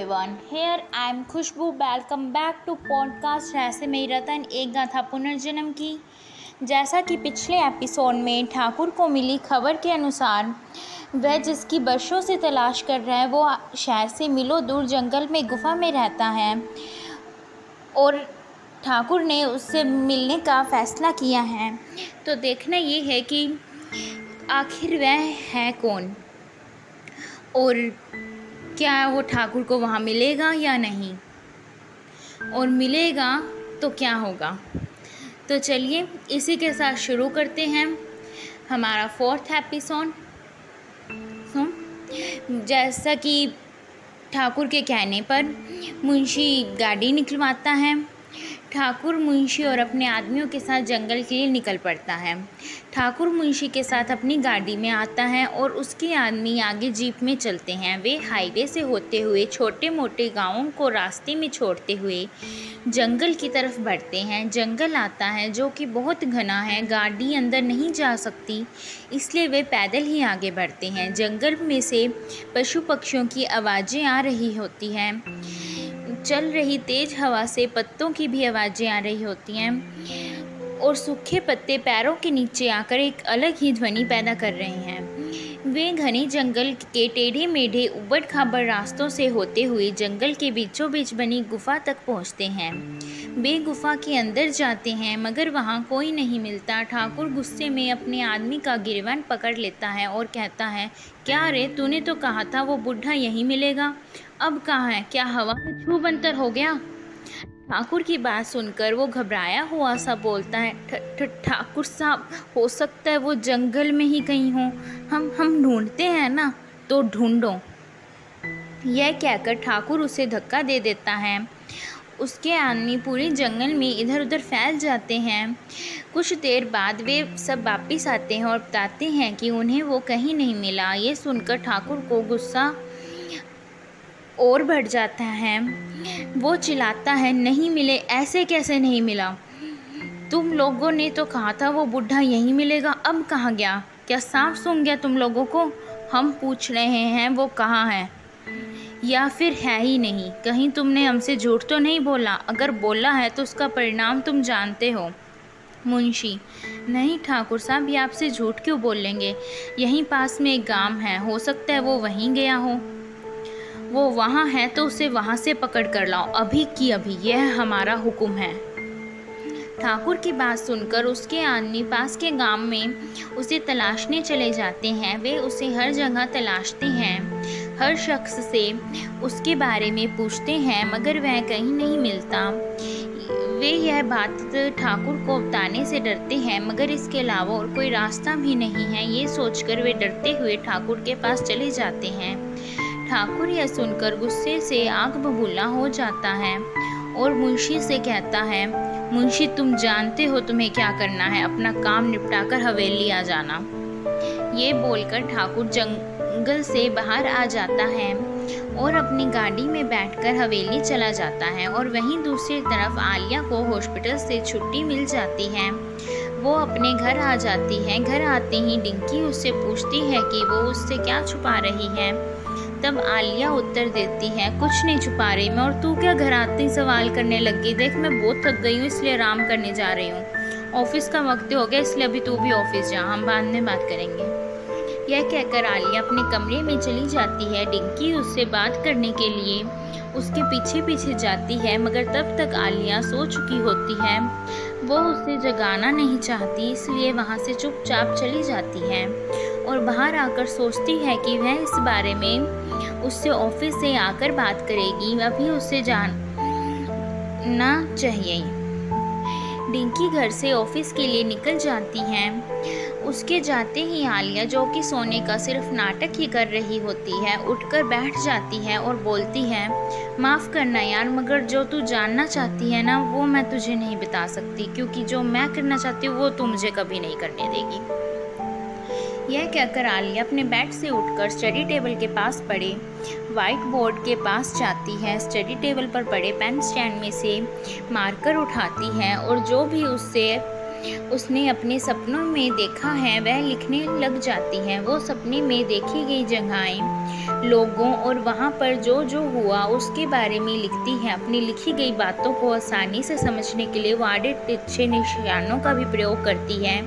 everyone. Here I am Khushboo welcome back to podcast ऐसे मेरी रतन एक गाथा पुनर्जन्म की। जैसा कि पिछले एपिसोड में ठाकुर को मिली खबर के अनुसार, वह जिसकी बरसों से तलाश कर रहा है, वो शहर से मिलो दूर जंगल में गुफा में रहता है। और ठाकुर ने उससे मिलने का फ़ैसला किया है। तो देखना ये है कि आखिर वह है कौन? और क्या वो ठाकुर को वहाँ मिलेगा या नहीं? और मिलेगा तो क्या होगा? तो चलिए, इसी के साथ शुरू करते हैं हमारा फोर्थ एपिसोड जैसा कि ठाकुर के कहने पर मुंशी गाड़ी निकलवाता है। ठाकुर, मुंशी और अपने आदमियों के साथ जंगल के लिए निकल पड़ता है। ठाकुर मुंशी के साथ अपनी गाड़ी में आता है और उसके आदमी आगे जीप में चलते हैं। वे हाईवे से होते हुए छोटे मोटे गाँवों को रास्ते में छोड़ते हुए जंगल की तरफ़ बढ़ते हैं। जंगल आता है जो कि बहुत घना है, गाड़ी अंदर नहीं जा सकती, इसलिए वे पैदल ही आगे बढ़ते हैं। जंगल में से पशु पक्षियों की आवाज़ें आ रही होती हैं। चल रही तेज़ हवा से पत्तों की भी आवाज़ें आ रही होती हैं। और सूखे पत्ते पैरों के नीचे आकर एक अलग ही ध्वनि पैदा कर रहे हैं। वे घने जंगल के टेढ़े मेढ़े उबड़ खाबड़ रास्तों से होते हुए जंगल के बीचों बीच बनी गुफा तक पहुँचते हैं। वे गुफा के अंदर जाते हैं, मगर वहाँ कोई नहीं मिलता। ठाकुर गुस्से में अपने आदमी का गिरवन पकड़ लेता है और कहता है, क्या रे, तूने तो कहा था वो बुढ़ा यहीं मिलेगा? अब कहाँ है? क्या हवा में छू बंतर हो गया? ठाकुर की बात सुनकर वो घबराया हुआ सा बोलता है ठाकुर साहब, हो सकता है वो जंगल में ही कहीं हो। हम हम ढूंढते हैं ना तो ढूंढो। यह कहकर ठाकुर उसे धक्का दे देता है। उसके आदमी पूरे जंगल में इधर उधर फैल जाते हैं। कुछ देर बाद वे सब वापिस आते हैं और बताते हैं कि उन्हें वो कहीं नहीं मिला। ये सुनकर ठाकुर को गुस्सा और बढ़ जाता है। वो चिल्लाता है, नहीं मिले, ऐसे कैसे नहीं मिला? तुम लोगों ने तो कहा था वो बुढ़ा यहीं मिलेगा, अब कहाँ गया? क्या सांप सुन गया तुम लोगों को? हम पूछ रहे हैं वो कहाँ है। या फिर है ही नहीं। कहीं तुमने हमसे झूठ तो नहीं बोला? अगर बोला है तो उसका परिणाम तुम जानते हो। मुंशी, नहीं ठाकुर साहब, ये आपसे झूठ क्यों बोलेंगे? यहीं पास में एक गाँव है, हो सकता है वो वहीं गया हो। वो वहाँ है तो उसे वहाँ से पकड़ कर लाओ। अभी की अभी, यह हमारा हुक्म है। ठाकुर की बात सुनकर उसके आदमी पास के गाँव में उसे तलाशने चले जाते हैं। वे उसे हर जगह तलाशते हैं। हर शख्स से उसके बारे में पूछते हैं, मगर वह कहीं नहीं मिलता। वे यह बात ठाकुर को बताने से डरते हैं, मगर इसके अलावा और कोई रास्ता भी नहीं है। ये सोचकर वे डरते हुए ठाकुर के पास चले जाते हैं। ठाकुर यह सुनकर गुस्से से आग बबूला हो जाता है और मुंशी से कहता है, मुंशी, तुम जानते हो तुम्हें क्या करना है? अपना काम निपटाकर हवेली आ जाना। ये बोलकर ठाकुर जंगल से बाहर आ जाता है और अपनी गाड़ी में बैठकर हवेली चला जाता है और वहीं दूसरी तरफ़ आलिया को हॉस्पिटल से छुट्टी मिल जाती है। वो अपने घर आ जाती है। घर आते ही डिंकी उससे पूछती है कि वो उससे क्या छुपा रही है। तब आलिया उत्तर देती है, कुछ नहीं छुपा रही मैं और तू क्या घर आते ही सवाल करने लग? गई देख, मैं बहुत थक गई हूँ, इसलिए आराम करने जा रही हूँ। ऑफ़िस का वक्त हो गया, इसलिए अभी तू भी ऑफ़िस जा, हम बाद में बात करेंगे। यह कहकर आलिया अपने कमरे में चली जाती है, डिंकी उससे बात करने के लिए। उसके पीछे पीछे जाती है, मगर तब तक आलिया सो चुकी होती है। वो उसे जगाना नहीं चाहती, इसलिए वहाँ से चुपचाप चली जाती है और बाहर आकर सोचती है कि वह इस बारे में उससे ऑफ़िस से आकर बात करेगी, अभी उसे जानना चाहिए। डिंकी घर से ऑफ़िस के लिए निकल जाती हैं। उसके जाते ही आलिया, जो कि सोने का सिर्फ़ नाटक ही कर रही होती है, उठकर बैठ जाती है और बोलती है, माफ़ करना यार, मगर जो तू जानना चाहती है ना, वो मैं तुझे नहीं बता सकती, क्योंकि जो मैं करना चाहती हूँ, वो तू मुझे कभी नहीं करने देगी। यह कहकर आलिया अपने बेड से उठकर स्टडी टेबल के पास पड़े। वाइट बोर्ड के पास जाती है। स्टडी टेबल पर पड़े पेन स्टैंड में से मार्कर उठाती है और जो भी उससे, उसने अपने सपनों में देखा है, वह लिखने लग जाती है। वो सपने में देखी गई जगहें, लोगों और वहाँ पर जो जो हुआ, उसके बारे में लिखती है। अपनी लिखी गई बातों को आसानी से समझने के लिए वो आड़े तिरछे निशानों का भी प्रयोग करती है।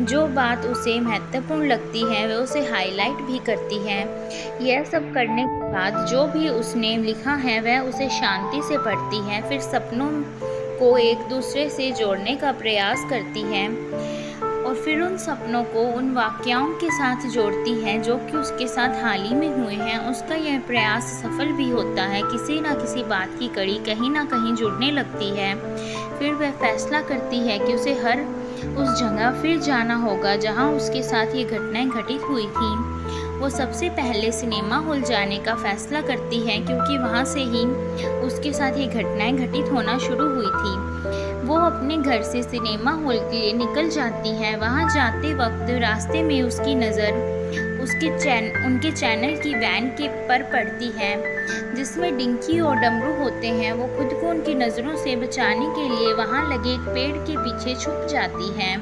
जो बात उसे महत्वपूर्ण लगती है, वह उसे हाईलाइट भी करती है। यह सब करने के बाद जो भी उसने लिखा है, वह उसे शांति से पढ़ती है, फिर सपनों को एक दूसरे से जोड़ने का प्रयास करती है और फिर उन सपनों को उन वाक्यों के साथ जोड़ती है, जो कि उसके साथ हाल ही में हुए हैं। उसका यह प्रयास सफल भी होता है, किसी न किसी बात की कड़ी कहीं ना कहीं जुड़ने लगती है। फिर वह फैसला करती है कि उसे हर उस जगह फिर जाना होगा जहाँ उसके साथ ये घटनाएँ घटित हुई थी। वो सबसे पहले सिनेमा हॉल जाने का फैसला करती है क्योंकि वहाँ से ही उसके साथ ये घटनाएँ घटित होना शुरू हुई थी। वो अपने घर से सिनेमा हॉल के लिए निकल जाती है। वहाँ जाते वक्त रास्ते में उसकी नज़र उसके चैन, उनके चैनल की वैन के पर पड़ती है, जिसमें डिंकी और डमरू होते हैं। वो खुद को उनकी नज़रों से बचाने के लिए वहाँ लगे एक पेड़ के पीछे छुप जाती हैं।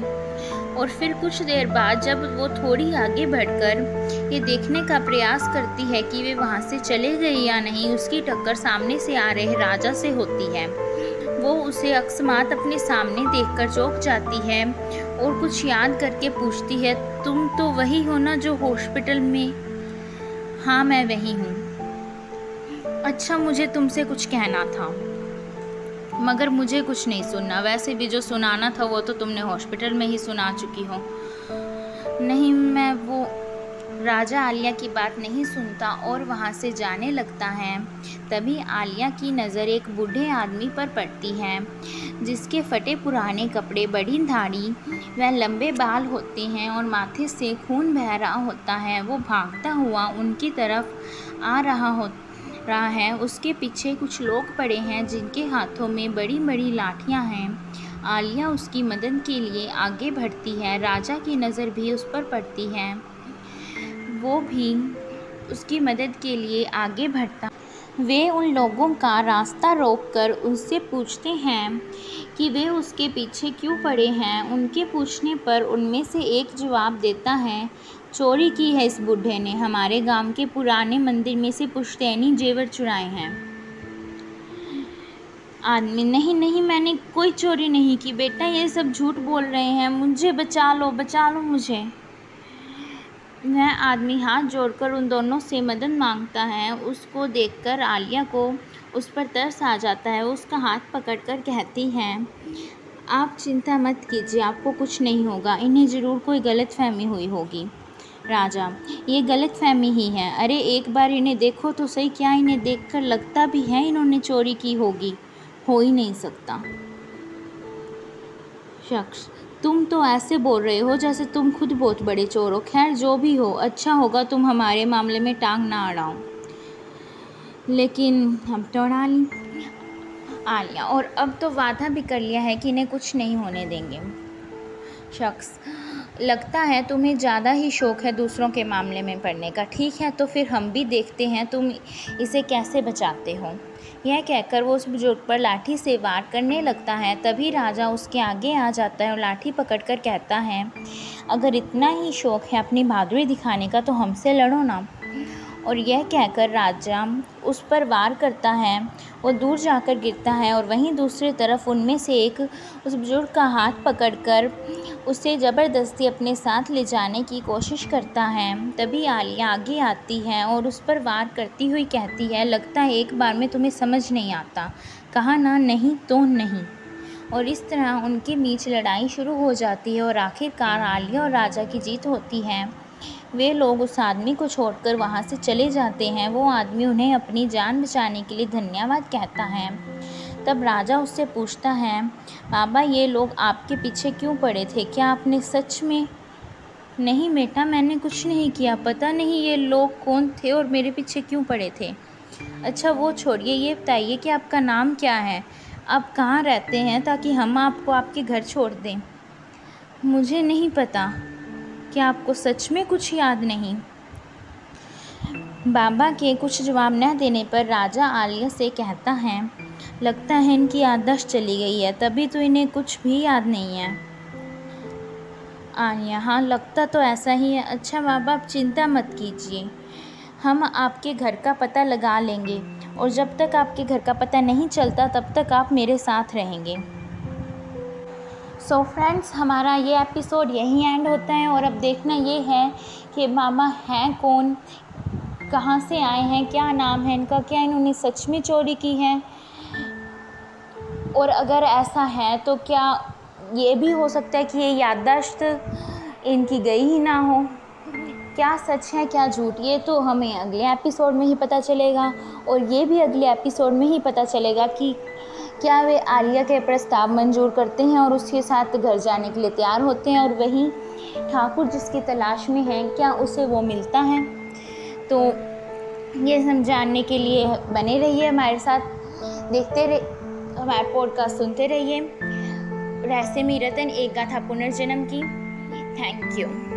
और फिर कुछ देर बाद जब वो थोड़ी आगे बढ़कर ये देखने का प्रयास करती है कि वे वहाँ से चले गए या नहीं, उसकी टक्कर सामने से आ रहे राजा से होती है। वो उसे अकस्मात अपने सामने देखकर चौंक जाती है और कुछ याद करके पूछती है, तुम तो वही हो ना जो हॉस्पिटल में? हाँ मैं वही हूँ। अच्छा मुझे तुमसे कुछ कहना था। मगर मुझे कुछ नहीं सुनना। वैसे भी जो सुनाना था, वो तो तुमने हॉस्पिटल में ही सुना चुकी हो। नहीं, मैं वो राजा आलिया की बात नहीं सुनता और वहाँ से जाने लगता है। तभी आलिया की नज़र एक बूढ़े आदमी पर पड़ती है, जिसके फटे पुराने कपड़े, बड़ी धाड़ी व लंबे बाल होते हैं और माथे से खून बह रहा होता है। वो भागता हुआ उनकी तरफ़ आ रहा होता रहा है। उसके पीछे कुछ लोग पड़े हैं, जिनके हाथों में बड़ी बड़ी लाठियाँ हैं। आलिया उसकी मदद के लिए आगे बढ़ती है। राजा की नज़र भी उस पर पड़ती है। वो भी उसकी मदद के लिए आगे बढ़ता। वे उन लोगों का रास्ता रोककर उससे पूछते हैं कि वे उसके पीछे क्यों पड़े हैं। उनके पूछने पर उनमें से एक जवाब देता है, चोरी की है इस बुढ़े ने। हमारे गाँव के पुराने मंदिर में से पुश्तैनी जेवर चुराए हैं। आदमी, नहीं नहीं, मैंने कोई चोरी नहीं की। बेटा, ये सब झूठ बोल रहे हैं। मुझे बचा लो बचा लो मुझे। वह आदमी हाथ जोड़कर उन दोनों से मदद माँगता है। उसको देखकर आलिया को उस पर तरस आ जाता है। उसका हाथ पकड़कर कहती है, आप चिंता मत कीजिए, आपको कुछ नहीं होगा। इन्हें ज़रूर कोई गलत फहमी हुई होगी। राजा, ये गलत फहमी ही है। अरे, एक बार इन्हें देखो तो सही। क्या इन्हें देखकर लगता भी है इन्होंने चोरी की होगी? हो ही नहीं सकता। शख्स तुम तो ऐसे बोल रहे हो जैसे तुम खुद बहुत बड़े चोर हो। खैर, जो भी हो अच्छा होगा तुम हमारे मामले में टांग ना अड़ाओ। लेकिन हम तो अड़ा ली। आलिया और अब तो वादा भी कर लिया है कि इन्हें कुछ नहीं होने देंगे। शख्स, लगता है तुम्हें ज़्यादा ही शौक़ है दूसरों के मामले में पढ़ने का। ठीक है तो फिर हम भी देखते हैं तुम इसे कैसे बचाते हो। यह कहकर वो उस बुज़ुर्ग पर लाठी से वार करने लगता है। तभी राजा उसके आगे आ जाता है और लाठी पकड़कर कहता है, अगर इतना ही शौक़ है अपनी बहादुरी दिखाने का तो हमसे लड़ो ना। और यह कहकर राजा उस पर वार करता है, वो दूर जाकर गिरता है और वहीं दूसरी तरफ़ उनमें से एक उस बुज़ुर्ग का हाथ पकड़कर उसे ज़बरदस्ती अपने साथ ले जाने की कोशिश करता है। तभी आलिया आगे आती है और उस पर वार करती हुई कहती है, लगता है एक बार में तुम्हें समझ नहीं आता कहा, ना, नहीं तो नहीं और इस तरह उनके बीच लड़ाई शुरू हो जाती है और आखिरकार आलिया और राजा की जीत होती है। वे लोग उस आदमी को छोड़कर वहाँ से चले जाते हैं। वो आदमी उन्हें अपनी जान बचाने के लिए धन्यवाद कहता है। तब राजा उससे पूछता है, बाबा, ये लोग आपके पीछे क्यों पड़े थे? क्या आपने सच में नहीं बेटा, मैंने कुछ नहीं किया। पता नहीं ये लोग कौन थे और मेरे पीछे क्यों पड़े थे। अच्छा वो छोड़िए, ये बताइए कि आपका नाम क्या है? आप कहाँ रहते हैं ताकि हम आपको आपके घर छोड़ दें? मुझे नहीं पता। क्या आपको सच में कुछ याद नहीं? बाबा के कुछ जवाब न देने पर राजा आलिया से कहता है, लगता है इनकी याददाश्त चली गई है, तभी तो इन्हें कुछ भी याद नहीं है। आलिया हाँ लगता तो ऐसा ही है। अच्छा बाबा, आप चिंता मत कीजिए। हम आपके घर का पता लगा लेंगे, और जब तक आपके घर का पता नहीं चलता, तब तक आप मेरे साथ रहेंगे। सो so फ्रेंड्स हमारा ये एपिसोड यहीं एंड होता है, और अब देखना ये है कि मामा हैं कौन? कहाँ से आए हैं, क्या नाम है इनका, क्या इन्होंने सच में चोरी की है? और अगर ऐसा है तो क्या ये भी हो सकता है कि ये याददाश्त इनकी गई ही ना हो? क्या सच है, क्या झूठ? ये तो हमें अगले एपिसोड में ही पता चलेगा और ये भी अगले एपिसोड में ही पता चलेगा कि क्या वे आलिया के प्रस्ताव मंजूर करते हैं और उसके साथ घर जाने के लिए तैयार होते हैं और वहीं ठाकुर जिसकी तलाश में हैं, क्या उसे वो मिलता है? तो ये सब जानने के लिए बने रहिए हमारे साथ। देखते रहे हमारे पॉडकास्ट सुनते रहिए। रहस्य मीरतन एक गाथा पुनर्जन्म की। Thank you